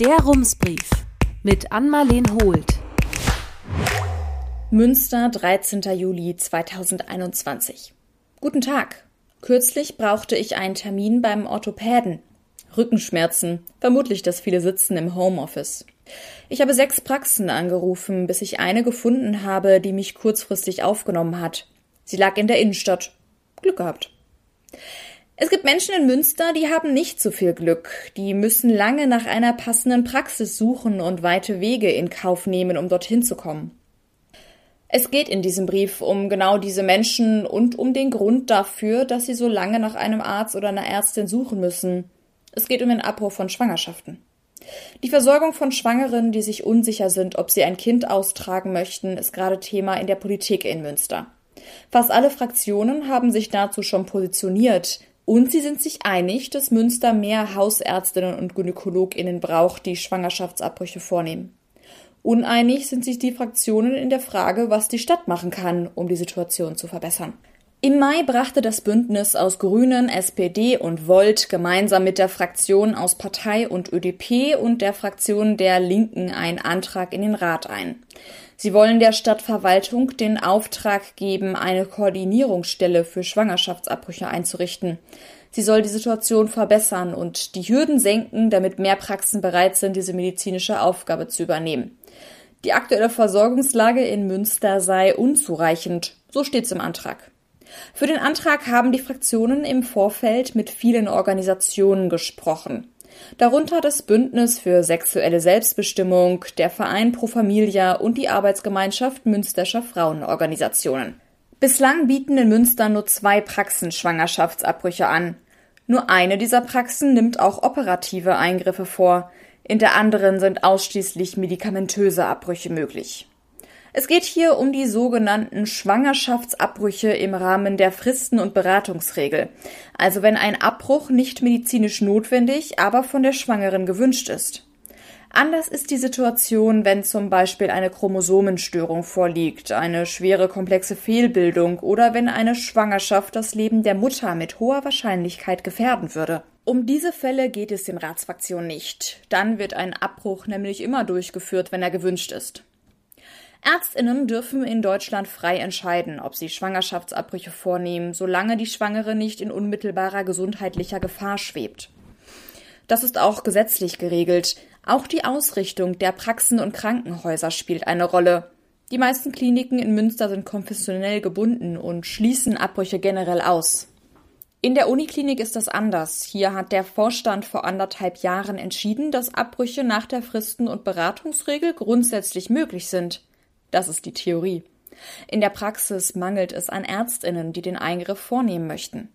Der Rumsbrief mit Ann-Marleen Holt. Münster, 13. Juli 2021. Guten Tag. Kürzlich brauchte ich einen Termin beim Orthopäden. Rückenschmerzen, vermutlich das viele Sitzen im Homeoffice. Ich habe sechs Praxen angerufen, bis ich eine gefunden habe, die mich kurzfristig aufgenommen hat. Sie lag in der Innenstadt. Glück gehabt. Es gibt Menschen in Münster, die haben nicht so viel Glück. Die müssen lange nach einer passenden Praxis suchen und weite Wege in Kauf nehmen, um dorthin zu kommen. Es geht in diesem Brief um genau diese Menschen und um den Grund dafür, dass sie so lange nach einem Arzt oder einer Ärztin suchen müssen. Es geht um den Abbruch von Schwangerschaften. Die Versorgung von Schwangeren, die sich unsicher sind, ob sie ein Kind austragen möchten, ist gerade Thema in der Politik in Münster. Fast alle Fraktionen haben sich dazu schon positioniert. Und sie sind sich einig, dass Münster mehr Hausärztinnen und Gynäkologinnen braucht, die Schwangerschaftsabbrüche vornehmen. Uneinig sind sich die Fraktionen in der Frage, was die Stadt machen kann, um die Situation zu verbessern. Im Mai brachte das Bündnis aus Grünen, SPD und Volt gemeinsam mit der Fraktion aus Partei und ÖDP und der Fraktion der Linken einen Antrag in den Rat ein. Sie wollen der Stadtverwaltung den Auftrag geben, eine Koordinierungsstelle für Schwangerschaftsabbrüche einzurichten. Sie soll die Situation verbessern und die Hürden senken, damit mehr Praxen bereit sind, diese medizinische Aufgabe zu übernehmen. Die aktuelle Versorgungslage in Münster sei unzureichend, so steht's im Antrag. Für den Antrag haben die Fraktionen im Vorfeld mit vielen Organisationen gesprochen darunter das Bündnis für sexuelle Selbstbestimmung, der Verein Pro Familia und die Arbeitsgemeinschaft Münsterscher Frauenorganisationen. Bislang bieten in Münster nur zwei Praxen Schwangerschaftsabbrüche an. Nur eine dieser Praxen nimmt auch operative Eingriffe vor, in der anderen sind ausschließlich medikamentöse Abbrüche möglich. Es geht hier um die sogenannten Schwangerschaftsabbrüche im Rahmen der Fristen- und Beratungsregel. Also wenn ein Abbruch nicht medizinisch notwendig, aber von der Schwangeren gewünscht ist. Anders ist die Situation, wenn zum Beispiel eine Chromosomenstörung vorliegt, eine schwere komplexe Fehlbildung oder wenn eine Schwangerschaft das Leben der Mutter mit hoher Wahrscheinlichkeit gefährden würde. Um diese Fälle geht es den Ratsfraktionen nicht. Dann wird ein Abbruch nämlich immer durchgeführt, wenn er gewünscht ist. Ärztinnen dürfen in Deutschland frei entscheiden, ob sie Schwangerschaftsabbrüche vornehmen, solange die Schwangere nicht in unmittelbarer gesundheitlicher Gefahr schwebt. Das ist auch gesetzlich geregelt. Auch die Ausrichtung der Praxen und Krankenhäuser spielt eine Rolle. Die meisten Kliniken in Münster sind konfessionell gebunden und schließen Abbrüche generell aus. In der Uniklinik ist das anders. Hier hat der Vorstand vor anderthalb Jahren entschieden, dass Abbrüche nach der Fristen- und Beratungsregel grundsätzlich möglich sind. Das ist die Theorie. In der Praxis mangelt es an Ärztinnen, die den Eingriff vornehmen möchten.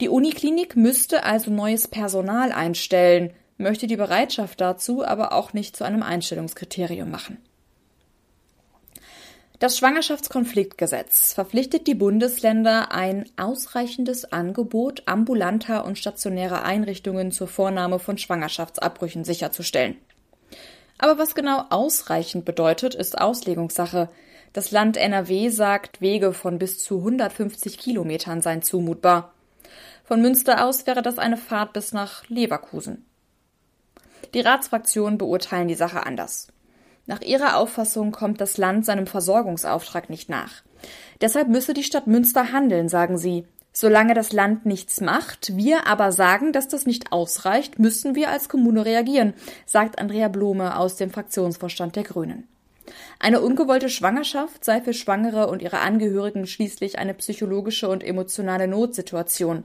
Die Uniklinik müsste also neues Personal einstellen, möchte die Bereitschaft dazu aber auch nicht zu einem Einstellungskriterium machen. Das Schwangerschaftskonfliktgesetz verpflichtet die Bundesländer, ein ausreichendes Angebot ambulanter und stationärer Einrichtungen zur Vornahme von Schwangerschaftsabbrüchen sicherzustellen. Aber was genau ausreichend bedeutet, ist Auslegungssache. Das Land NRW sagt, Wege von bis zu 150 Kilometern seien zumutbar. Von Münster aus wäre das eine Fahrt bis nach Leverkusen. Die Ratsfraktionen beurteilen die Sache anders. Nach ihrer Auffassung kommt das Land seinem Versorgungsauftrag nicht nach. Deshalb müsse die Stadt Münster handeln, sagen sie. Solange das Land nichts macht, wir aber sagen, dass das nicht ausreicht, müssen wir als Kommune reagieren, sagt Andrea Blome aus dem Fraktionsvorstand der Grünen. Eine ungewollte Schwangerschaft sei für Schwangere und ihre Angehörigen schließlich eine psychologische und emotionale Notsituation.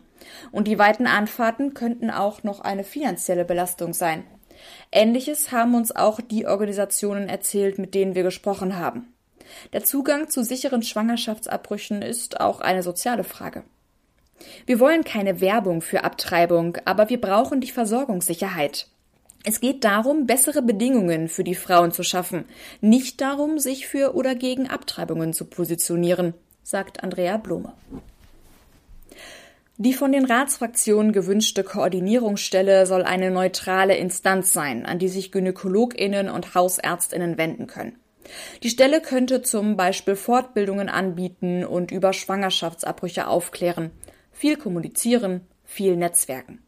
Und die weiten Anfahrten könnten auch noch eine finanzielle Belastung sein. Ähnliches haben uns auch die Organisationen erzählt, mit denen wir gesprochen haben. Der Zugang zu sicheren Schwangerschaftsabbrüchen ist auch eine soziale Frage. Wir wollen keine Werbung für Abtreibung, aber wir brauchen die Versorgungssicherheit. Es geht darum, bessere Bedingungen für die Frauen zu schaffen, nicht darum, sich für oder gegen Abtreibungen zu positionieren, sagt Andrea Blome. Die von den Ratsfraktionen gewünschte Koordinierungsstelle soll eine neutrale Instanz sein, an die sich Gynäkologinnen und Hausärztinnen wenden können. Die Stelle könnte zum Beispiel Fortbildungen anbieten und über Schwangerschaftsabbrüche aufklären, viel kommunizieren, viel Netzwerken.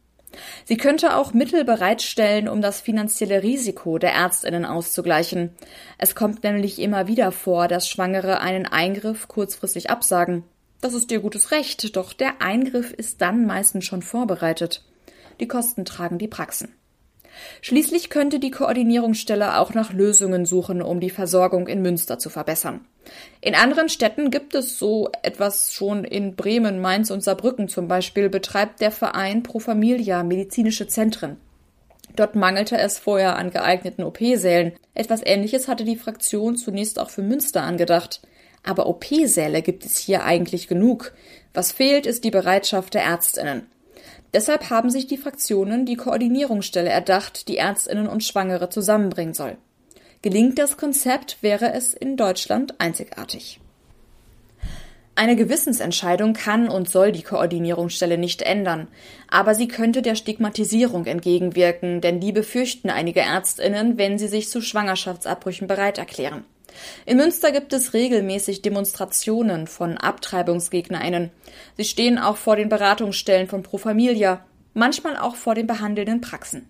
Sie könnte auch Mittel bereitstellen, um das finanzielle Risiko der Ärztinnen auszugleichen. Es kommt nämlich immer wieder vor, dass Schwangere einen Eingriff kurzfristig absagen. Das ist ihr gutes Recht, doch der Eingriff ist dann meistens schon vorbereitet. Die Kosten tragen die Praxen. Schließlich könnte die Koordinierungsstelle auch nach Lösungen suchen, um die Versorgung in Münster zu verbessern. In anderen Städten gibt es so etwas schon in Bremen, Mainz und Saarbrücken zum Beispiel betreibt der Verein Pro Familia medizinische Zentren. Dort mangelte es vorher an geeigneten OP-Sälen. Etwas Ähnliches hatte die Fraktion zunächst auch für Münster angedacht. Aber OP-Säle gibt es hier eigentlich genug. Was fehlt, ist die Bereitschaft der Ärztinnen. Deshalb haben sich die Fraktionen die Koordinierungsstelle erdacht, die Ärztinnen und Schwangere zusammenbringen soll. Gelingt das Konzept, wäre es in Deutschland einzigartig. Eine Gewissensentscheidung kann und soll die Koordinierungsstelle nicht ändern, aber sie könnte der Stigmatisierung entgegenwirken, denn die befürchten einige Ärztinnen, wenn sie sich zu Schwangerschaftsabbrüchen bereit erklären. In Münster gibt es regelmäßig Demonstrationen von AbtreibungsgegnerInnen. Sie stehen auch vor den Beratungsstellen von Pro Familia, manchmal auch vor den behandelnden Praxen.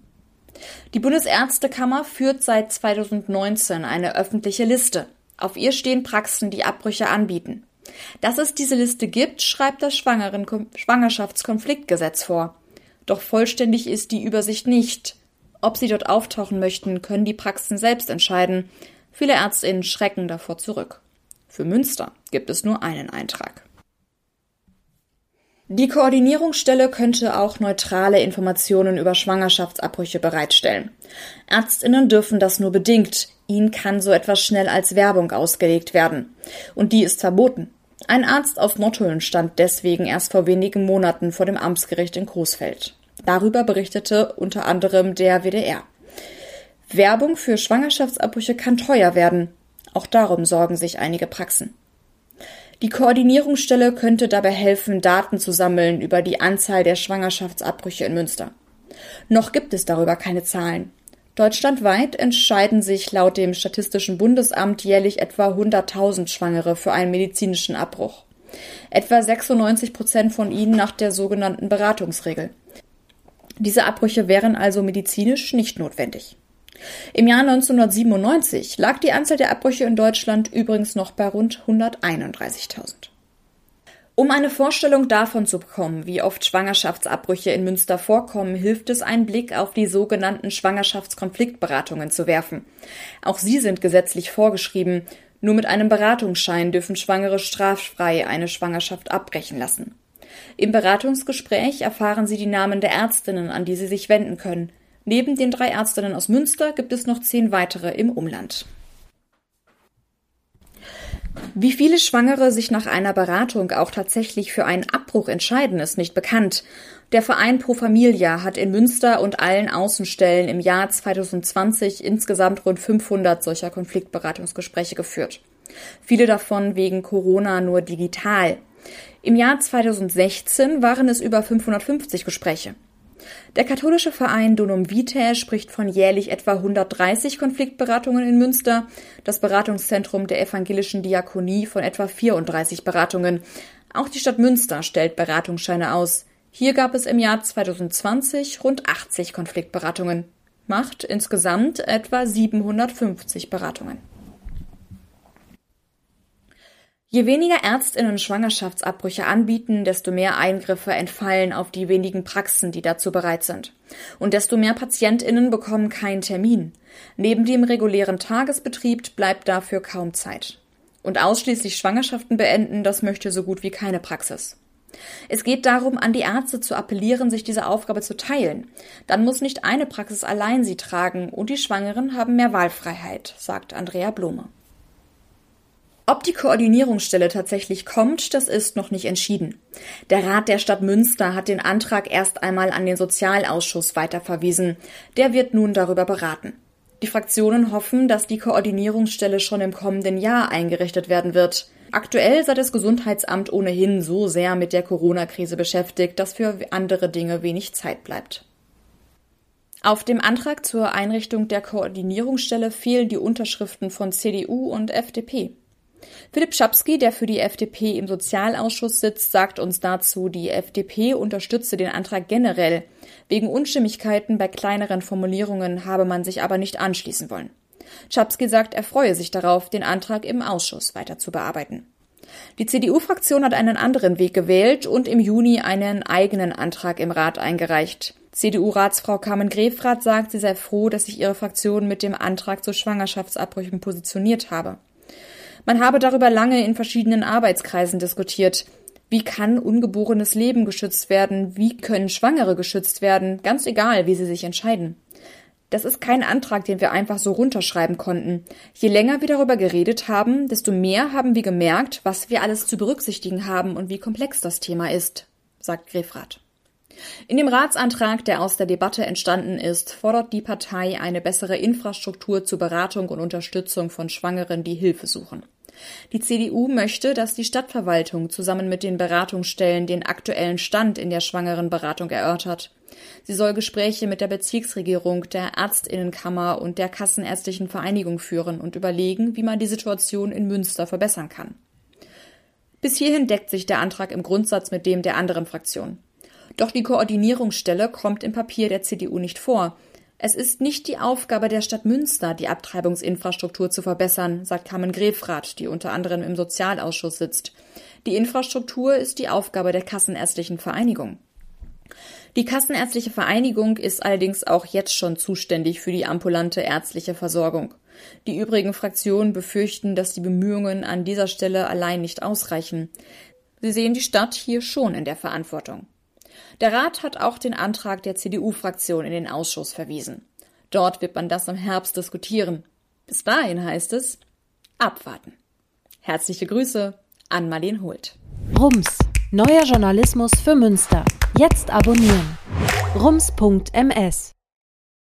Die Bundesärztekammer führt seit 2019 eine öffentliche Liste. Auf ihr stehen Praxen, die Abbrüche anbieten. Dass es diese Liste gibt, schreibt das Schwangerschaftskonfliktgesetz vor. Doch vollständig ist die Übersicht nicht. Ob sie dort auftauchen möchten, können die Praxen selbst entscheiden. Viele Ärztinnen schrecken davor zurück. Für Münster gibt es nur einen Eintrag. Die Koordinierungsstelle könnte auch neutrale Informationen über Schwangerschaftsabbrüche bereitstellen. Ärztinnen dürfen das nur bedingt. Ihnen kann so etwas schnell als Werbung ausgelegt werden. Und die ist verboten. Ein Arzt aus Nottuln stand deswegen erst vor wenigen Monaten vor dem Amtsgericht in Coesfeld. Darüber berichtete unter anderem der WDR. Werbung für Schwangerschaftsabbrüche kann teuer werden. Auch darum sorgen sich einige Praxen. Die Koordinierungsstelle könnte dabei helfen, Daten zu sammeln über die Anzahl der Schwangerschaftsabbrüche in Münster. Noch gibt es darüber keine Zahlen. Deutschlandweit entscheiden sich laut dem Statistischen Bundesamt jährlich etwa 100.000 Schwangere für einen medizinischen Abbruch. Etwa 96 Prozent von ihnen nach der sogenannten Beratungsregel. Diese Abbrüche wären also medizinisch nicht notwendig. Im Jahr 1997 lag die Anzahl der Abbrüche in Deutschland übrigens noch bei rund 131.000. Um eine Vorstellung davon zu bekommen, wie oft Schwangerschaftsabbrüche in Münster vorkommen, hilft es, einen Blick auf die sogenannten Schwangerschaftskonfliktberatungen zu werfen. Auch sie sind gesetzlich vorgeschrieben. Nur mit einem Beratungsschein dürfen Schwangere straffrei eine Schwangerschaft abbrechen lassen. Im Beratungsgespräch erfahren Sie die Namen der Ärztinnen, an die Sie sich wenden können. Neben den drei Ärztinnen aus Münster gibt es noch zehn weitere im Umland. Wie viele Schwangere sich nach einer Beratung auch tatsächlich für einen Abbruch entscheiden, ist nicht bekannt. Der Verein Pro Familia hat in Münster und allen Außenstellen im Jahr 2020 insgesamt rund 500 solcher Konfliktberatungsgespräche geführt. Viele davon wegen Corona nur digital. Im Jahr 2016 waren es über 550 Gespräche. Der katholische Verein Donum Vitae spricht von jährlich etwa 130 Konfliktberatungen in Münster, das Beratungszentrum der evangelischen Diakonie von etwa 34 Beratungen. Auch die Stadt Münster stellt Beratungsscheine aus. Hier gab es im Jahr 2020 rund 80 Konfliktberatungen, macht insgesamt etwa 750 Beratungen. Je weniger Ärztinnen Schwangerschaftsabbrüche anbieten, desto mehr Eingriffe entfallen auf die wenigen Praxen, die dazu bereit sind. Und desto mehr Patientinnen bekommen keinen Termin. Neben dem regulären Tagesbetrieb bleibt dafür kaum Zeit. Und ausschließlich Schwangerschaften beenden, das möchte so gut wie keine Praxis. Es geht darum, an die Ärzte zu appellieren, sich diese Aufgabe zu teilen. Dann muss nicht eine Praxis allein sie tragen und die Schwangeren haben mehr Wahlfreiheit, sagt Andrea Blome. Ob die Koordinierungsstelle tatsächlich kommt, das ist noch nicht entschieden. Der Rat der Stadt Münster hat den Antrag erst einmal an den Sozialausschuss weiterverwiesen. Der wird nun darüber beraten. Die Fraktionen hoffen, dass die Koordinierungsstelle schon im kommenden Jahr eingerichtet werden wird. Aktuell sei das Gesundheitsamt ohnehin so sehr mit der Corona-Krise beschäftigt, dass für andere Dinge wenig Zeit bleibt. Auf dem Antrag zur Einrichtung der Koordinierungsstelle fehlen die Unterschriften von CDU und FDP. Philipp Schapski, der für die FDP im Sozialausschuss sitzt, sagt uns dazu, die FDP unterstütze den Antrag generell. Wegen Unstimmigkeiten bei kleineren Formulierungen habe man sich aber nicht anschließen wollen. Schapski sagt, er freue sich darauf, den Antrag im Ausschuss weiter zu bearbeiten. Die CDU-Fraktion hat einen anderen Weg gewählt und im Juni einen eigenen Antrag im Rat eingereicht. CDU-Ratsfrau Carmen Grefrath sagt, sie sei froh, dass sich ihre Fraktion mit dem Antrag zu Schwangerschaftsabbrüchen positioniert habe. Man habe darüber lange in verschiedenen Arbeitskreisen diskutiert. Wie kann ungeborenes Leben geschützt werden? Wie können Schwangere geschützt werden? Ganz egal, wie sie sich entscheiden. Das ist kein Antrag, den wir einfach so runterschreiben konnten. Je länger wir darüber geredet haben, desto mehr haben wir gemerkt, was wir alles zu berücksichtigen haben und wie komplex das Thema ist, sagt Grefrath. In dem Ratsantrag, der aus der Debatte entstanden ist, fordert die Partei eine bessere Infrastruktur zur Beratung und Unterstützung von Schwangeren, die Hilfe suchen. Die CDU möchte, dass die Stadtverwaltung zusammen mit den Beratungsstellen den aktuellen Stand in der Schwangerenberatung erörtert. Sie soll Gespräche mit der Bezirksregierung, der Ärztinnenkammer und der Kassenärztlichen Vereinigung führen und überlegen, wie man die Situation in Münster verbessern kann. Bis hierhin deckt sich der Antrag im Grundsatz mit dem der anderen Fraktion. Doch die Koordinierungsstelle kommt im Papier der CDU nicht vor. Es ist nicht die Aufgabe der Stadt Münster, die Abtreibungsinfrastruktur zu verbessern, sagt Carmen Grefrath, die unter anderem im Sozialausschuss sitzt. Die Infrastruktur ist die Aufgabe der Kassenärztlichen Vereinigung. Die Kassenärztliche Vereinigung ist allerdings auch jetzt schon zuständig für die ambulante ärztliche Versorgung. Die übrigen Fraktionen befürchten, dass die Bemühungen an dieser Stelle allein nicht ausreichen. Sie sehen die Stadt hier schon in der Verantwortung. Der Rat hat auch den Antrag der CDU-Fraktion in den Ausschuss verwiesen. Dort wird man das im Herbst diskutieren. Bis dahin heißt es abwarten. Herzliche Grüße an Marlene Hult. Rums, neuer Journalismus für Münster. Jetzt abonnieren. rums.ms